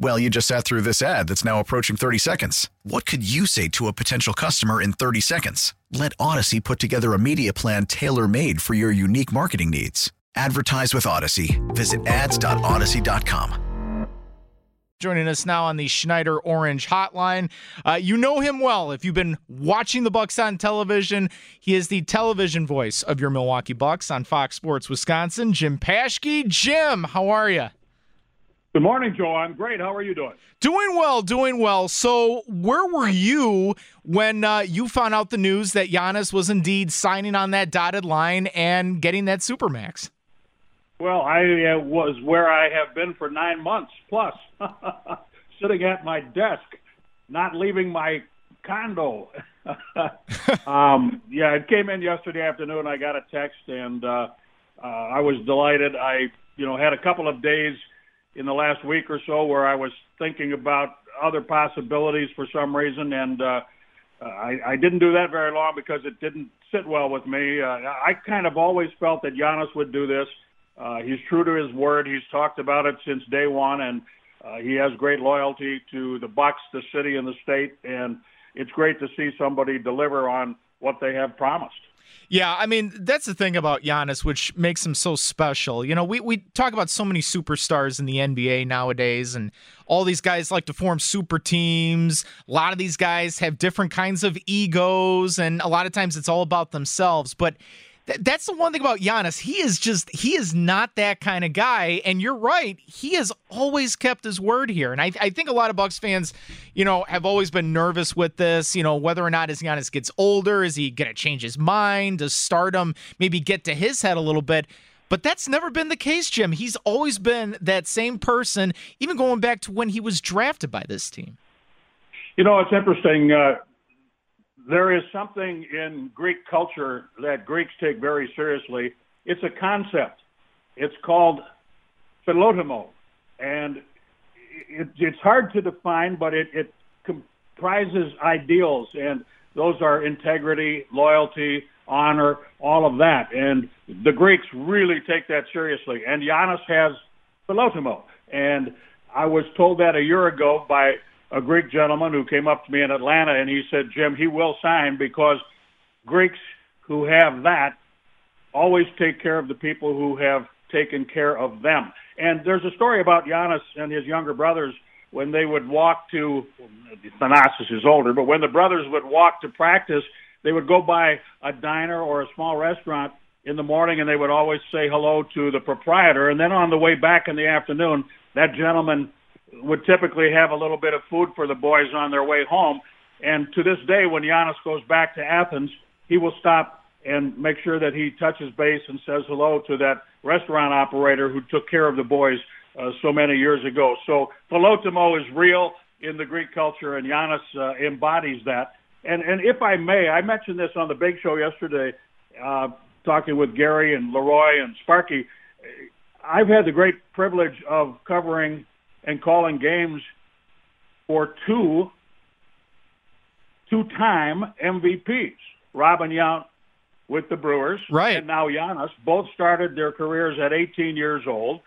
Well, you just sat through this ad that's now approaching 30 seconds. What could you say to a potential customer in 30 seconds? Let Audacy put together a media plan tailor made for your unique marketing needs. Advertise with Audacy. Visit ads.audacy.com. Joining us now on the Schneider Orange Hotline. Uh, you know him well if you've been watching the Bucks on television. He is the television voice of your Milwaukee Bucks on Fox Sports Wisconsin. Jim Paschke. Jim, how are you? Good morning, Joe. I'm great. How are you doing? Doing well, doing well. So, where were you when uh, you found out the news that Giannis was indeed signing on that dotted line and getting that supermax? Well, I uh, was where I have been for nine months plus, sitting at my desk, not leaving my condo. um, yeah, it came in yesterday afternoon. I got a text, and uh, uh, I was delighted. I, you know, had a couple of days in the last week or so where I was thinking about other possibilities for some reason, and uh, I, I didn't do that very long because it didn't sit well with me. Uh, I kind of always felt that Giannis would do this. Uh, he's true to his word. He's talked about it since day one, and uh, he has great loyalty to the Bucks, the city, and the state. And it's great to see somebody deliver on what they have promised. Yeah, I mean, that's the thing about Giannis, which makes him so special. You know, we, we talk about so many superstars in the NBA nowadays, and all these guys like to form super teams. A lot of these guys have different kinds of egos, and a lot of times it's all about themselves. But that's the one thing about Giannis. He is just he is not that kind of guy. And you're right. He has always kept his word here. And I, I think a lot of Bucks fans, you know, have always been nervous with this. You know, whether or not as Giannis gets older, is he going to change his mind? Does stardom maybe get to his head a little bit? But that's never been the case, Jim. He's always been that same person, even going back to when he was drafted by this team. You know, it's interesting. Uh, there is something in Greek culture that Greeks take very seriously. It's a concept. It's called philotimo, and it, it's hard to define, but it, it comprises ideals, and those are integrity, loyalty, honor, all of that. And the Greeks really take that seriously. And Giannis has philotimo, and I was told that a year ago by a Greek gentleman who came up to me in Atlanta and he said, Jim, he will sign because Greeks who have that always take care of the people who have taken care of them. And there's a story about Giannis and his younger brothers when they would walk to, Thanasis is older, but when the brothers would walk to practice, they would go by a diner or a small restaurant in the morning and they would always say hello to the proprietor. And then on the way back in the afternoon, that gentleman would typically have a little bit of food for the boys on their way home. And to this day, when Giannis goes back to Athens, he will stop and make sure that he touches base and says hello to that restaurant operator who took care of the boys uh, so many years ago. So philotimo is real in the Greek culture, and Giannis uh, embodies that. And and if I may, I mentioned this on the Big Show yesterday, uh, talking with Gary and Leroy and Sparky. I've had the great privilege of covering and calling games for two two-time MVPs, Robin Yount with the Brewers, right, and now Giannis. Both started their careers at 18 years old.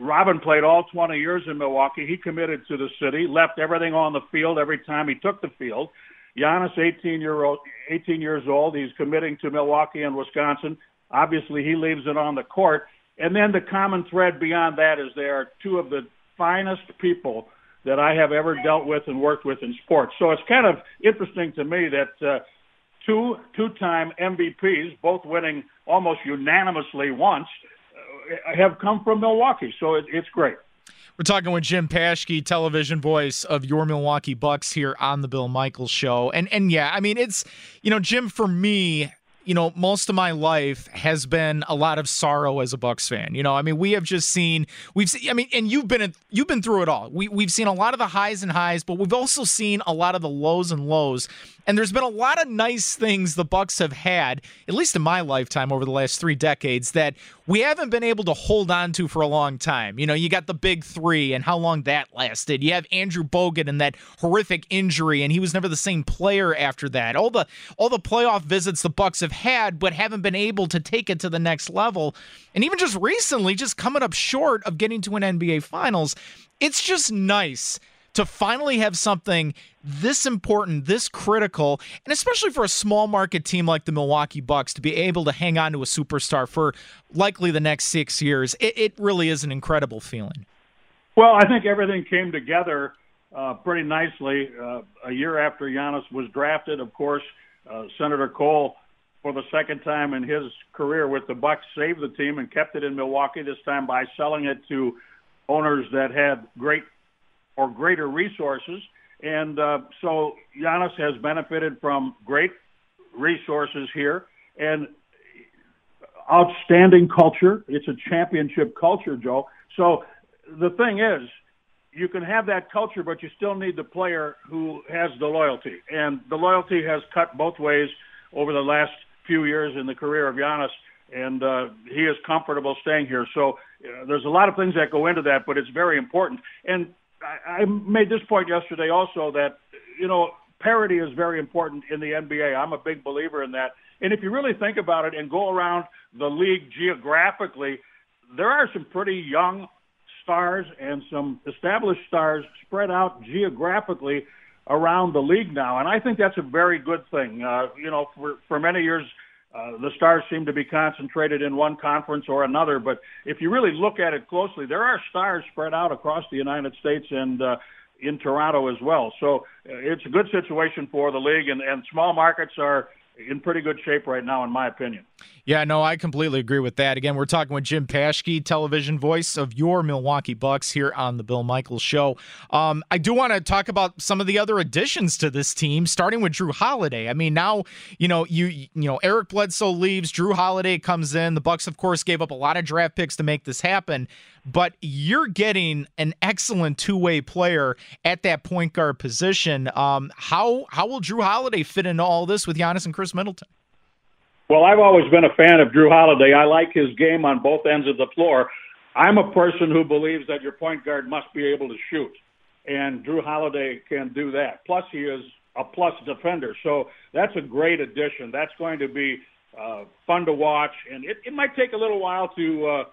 Robin played all 20 years in Milwaukee. He committed to the city, left everything on the field every time he took the field. Giannis, 18 year old, 18 years old, he's committing to Milwaukee and Wisconsin. Obviously, he leaves it on the court. And then the common thread beyond that is they are two of the finest people that I have ever dealt with and worked with in sports. So it's kind of interesting to me that uh, two two-time MVPs, both winning almost unanimously once, uh, have come from Milwaukee. So it, it's great. We're talking with Jim Paschke, television voice of your Milwaukee Bucks here on the Bill Michaels show. And and yeah, I mean it's you know, Jim for me, you know, most of my life has been a lot of sorrow as a Bucks fan. You know, I mean, we have just seen we've seen, I mean, and you've been in, you've been through it all. We we've seen a lot of the highs and highs, but we've also seen a lot of the lows and lows. And there's been a lot of nice things the Bucks have had, at least in my lifetime over the last 3 decades that we haven't been able to hold on to for a long time. You know, you got the big 3 and how long that lasted. You have Andrew Bogut and that horrific injury and he was never the same player after that. All the all the playoff visits the Bucks have had but haven't been able to take it to the next level. And even just recently just coming up short of getting to an NBA finals. It's just nice to finally have something this important, this critical, and especially for a small market team like the Milwaukee Bucks to be able to hang on to a superstar for likely the next six years, it, it really is an incredible feeling. Well, I think everything came together uh, pretty nicely uh, a year after Giannis was drafted. Of course, uh, Senator Kohl, for the second time in his career with the Bucks, saved the team and kept it in Milwaukee. This time by selling it to owners that had great or greater resources. And uh, so Giannis has benefited from great resources here and outstanding culture. It's a championship culture, Joe. So the thing is, you can have that culture, but you still need the player who has the loyalty. And the loyalty has cut both ways over the last few years in the career of Giannis, and uh, he is comfortable staying here. So uh, there's a lot of things that go into that, but it's very important. And I, made this point yesterday also that you know parity is very important in the NBA. I'm a big believer in that. And if you really think about it and go around the league geographically, there are some pretty young stars and some established stars spread out geographically around the league now, and I think that's a very good thing. Uh, you know, for for many years uh, the stars seem to be concentrated in one conference or another, but if you really look at it closely, there are stars spread out across the United States and uh, in Toronto as well. So uh, it's a good situation for the league, and, and small markets are in pretty good shape right now, in my opinion. Yeah, no, I completely agree with that. Again, we're talking with Jim Paschke, television voice of your Milwaukee Bucks here on the Bill Michaels Show. Um, I do want to talk about some of the other additions to this team, starting with Jrue Holiday. I mean, now you know you you know Eric Bledsoe leaves, Jrue Holiday comes in. The Bucks, of course, gave up a lot of draft picks to make this happen, but you're getting an excellent two way player at that point guard position. Um, how how will Jrue Holiday fit into all this with Giannis and Khris Middleton? Well, I've always been a fan of Jrue Holiday. I like his game on both ends of the floor. I'm a person who believes that your point guard must be able to shoot, and Jrue Holiday can do that. Plus, he is a plus defender, so that's a great addition. That's going to be uh, fun to watch, and it, it might take a little while to, uh,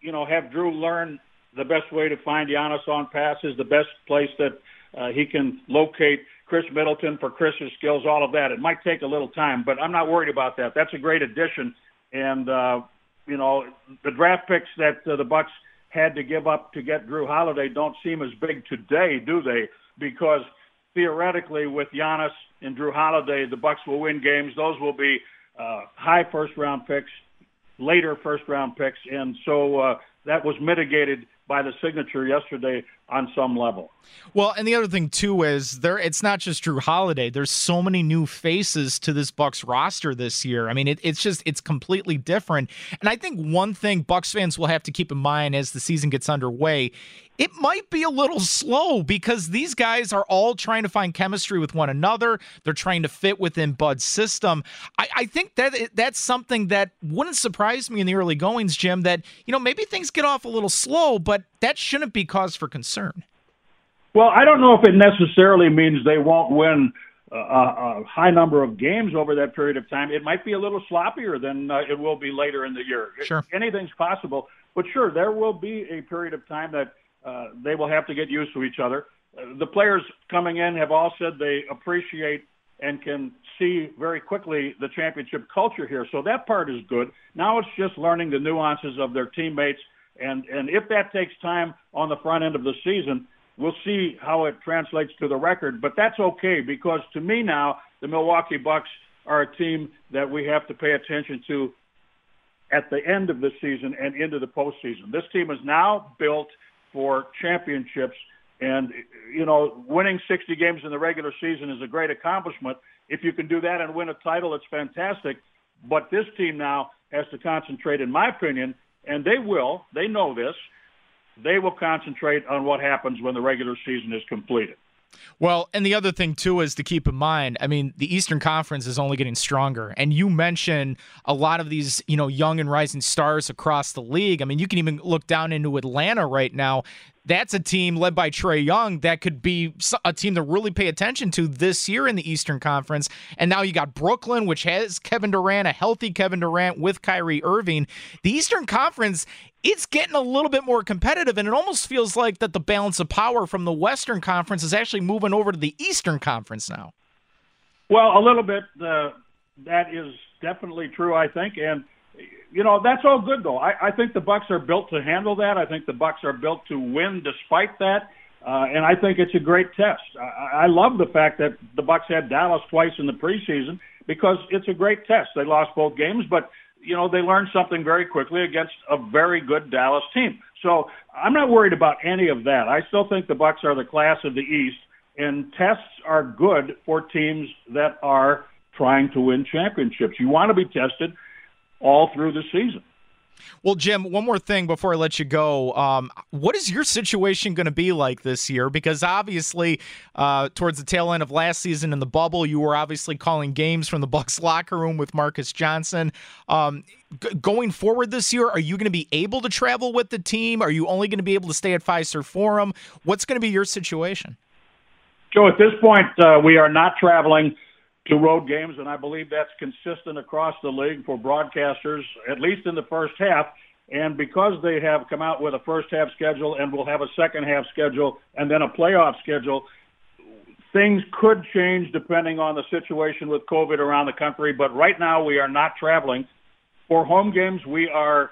you know, have Jrue learn the best way to find Giannis on passes, the best place that uh, he can locate Khris Middleton for Khris's skills, all of that. It might take a little time, but I'm not worried about that. That's a great addition, and uh, you know the draft picks that uh, the Bucks had to give up to get Jrue Holiday don't seem as big today, do they? Because theoretically, with Giannis and Jrue Holiday, the Bucks will win games. Those will be uh, high first round picks, later first round picks, and so uh, that was mitigated by the signature yesterday on some level. Well, and the other thing too is there it's not just Jrue Holiday. There's so many new faces to this Bucks roster this year. I mean, it, it's just it's completely different. And I think one thing Bucks fans will have to keep in mind as the season gets underway it might be a little slow because these guys are all trying to find chemistry with one another. They're trying to fit within Bud's system. I, I, think that that's something that wouldn't surprise me in the early goings, Jim. That you know maybe things get off a little slow, but that shouldn't be cause for concern. Well, I don't know if it necessarily means they won't win a, a high number of games over that period of time. It might be a little sloppier than uh, it will be later in the year. Sure, anything's possible, but sure, there will be a period of time that uh, they will have to get used to each other. Uh, the players coming in have all said they appreciate and can see very quickly the championship culture here. So that part is good. Now it's just learning the nuances of their teammates. And, and if that takes time on the front end of the season, we'll see how it translates to the record. But that's okay because to me now, the Milwaukee Bucks are a team that we have to pay attention to at the end of the season and into the postseason. This team is now built – for championships. And you know, winning 60 games in the regular season is a great accomplishment. If you can do that and win a title, it's fantastic. But this team now has to concentrate, in my opinion, and they will. They know this. They will concentrate on what happens when the regular season is completed. Well, and the other thing too is to keep in mind. I mean, the Eastern Conference is only getting stronger, and you mentioned a lot of these, you know, young and rising stars across the league. I mean, you can even look down into Atlanta right now. That's a team led by Trae Young that could be a team to really pay attention to this year in the Eastern Conference. And now you got Brooklyn, which has Kevin Durant, a healthy Kevin Durant with Kyrie Irving. The Eastern Conference it's getting a little bit more competitive, and it almost feels like that the balance of power from the Western Conference is actually moving over to the Eastern Conference now. Well, a little bit. Uh, that is definitely true, I think, and you know that's all good though. I, I think the Bucks are built to handle that. I think the Bucks are built to win despite that, uh, and I think it's a great test. I, I love the fact that the Bucks had Dallas twice in the preseason because it's a great test. They lost both games, but you know, they learned something very quickly against a very good Dallas team. So I'm not worried about any of that. I still think the Bucks are the class of the East, and tests are good for teams that are trying to win championships. You want to be tested all through the season. Well, Jim, one more thing before I let you go. Um, what is your situation going to be like this year? Because obviously, uh, towards the tail end of last season in the bubble, you were obviously calling games from the Bucks locker room with Marques Johnson. Um, g- going forward this year, are you going to be able to travel with the team? Are you only going to be able to stay at Fiserv Forum? What's going to be your situation? Joe, at this point, uh, we are not traveling to road games, and I believe that's consistent across the league for broadcasters, at least in the first half. And because they have come out with a first half schedule and will have a second half schedule and then a playoff schedule, things could change depending on the situation with COVID around the country. But right now, we are not traveling. For home games, we are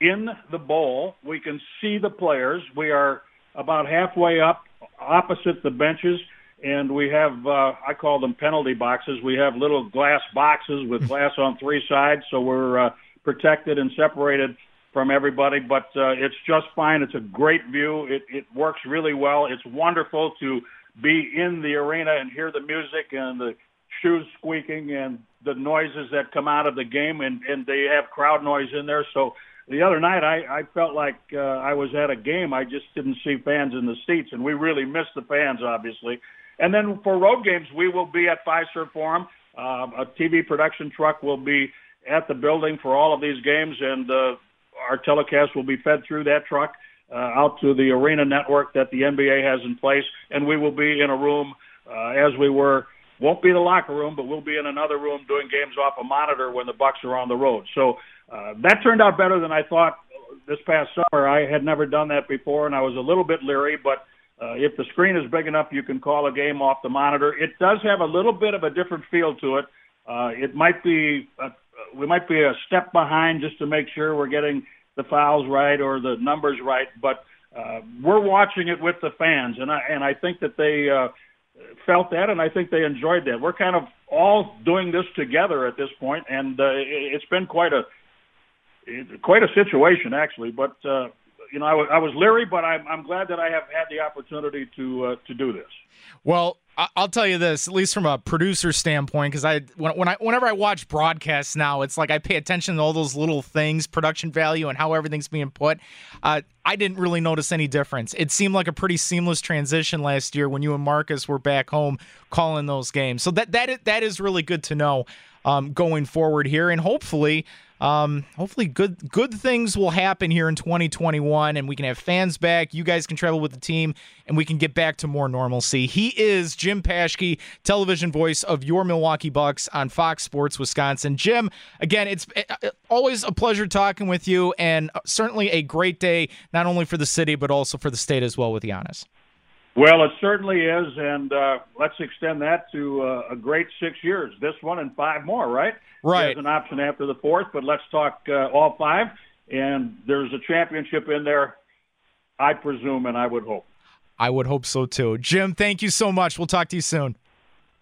in the bowl. We can see the players. We are about halfway up opposite the benches and we have uh, I call them penalty boxes. We have little glass boxes with glass on three sides, so we're uh, protected and separated from everybody. But uh, it's just fine. It's a great view. It, it works really well. It's wonderful to be in the arena and hear the music and the shoes squeaking and the noises that come out of the game, and, and they have crowd noise in there. So the other night, I, I felt like uh, I was at a game. I just didn't see fans in the seats, and we really missed the fans, obviously. And then for road games, we will be at Fiserv Forum. Uh, a TV production truck will be at the building for all of these games, and uh, our telecast will be fed through that truck uh, out to the arena network that the NBA has in place. And we will be in a room uh, as we were. Won't be the locker room, but we'll be in another room doing games off a monitor when the Bucks are on the road. So uh, that turned out better than I thought this past summer. I had never done that before, and I was a little bit leery, but uh, if the screen is big enough, you can call a game off the monitor. It does have a little bit of a different feel to it. Uh, it might be a, we might be a step behind just to make sure we're getting the fouls right or the numbers right, but uh, we're watching it with the fans, and I and I think that they uh, felt that, and I think they enjoyed that. We're kind of all doing this together at this point, and uh, it's been quite a quite a situation actually. But uh, you know, I was, I was leery, but I'm, I'm glad that I have had the opportunity to uh, to do this. Well, I'll tell you this, at least from a producer standpoint, because I when, when I whenever I watch broadcasts now, it's like I pay attention to all those little things, production value, and how everything's being put. Uh, I didn't really notice any difference. It seemed like a pretty seamless transition last year when you and Marques were back home calling those games. So that that that is really good to know um, going forward here, and hopefully um, hopefully good good things will happen here in 2021 and we can have fans back. You guys can travel with the team and we can get back to more normalcy. He is jim paschke television voice of your milwaukee bucks on fox sports wisconsin. Jim again it's eh, eh, always a pleasure talking with you and certainly a great day not only for the city but also for the state as well with Giannis. Well, it certainly is, and uh, let's extend that to uh, a great six years. This one and five more, right? Right. There's an option after the fourth, but let's talk uh, all five. And there's a championship in there, I presume, and I would hope. I would hope so too. Jim, thank you so much. We'll talk to you soon.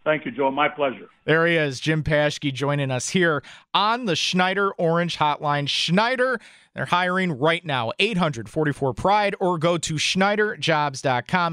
Thank you, Joe. My pleasure. There he is, Jim Paschke joining us here on the Schneider Orange Hotline. Schneider, they're hiring right now, 844 Pride, or go to SchneiderJobs.com.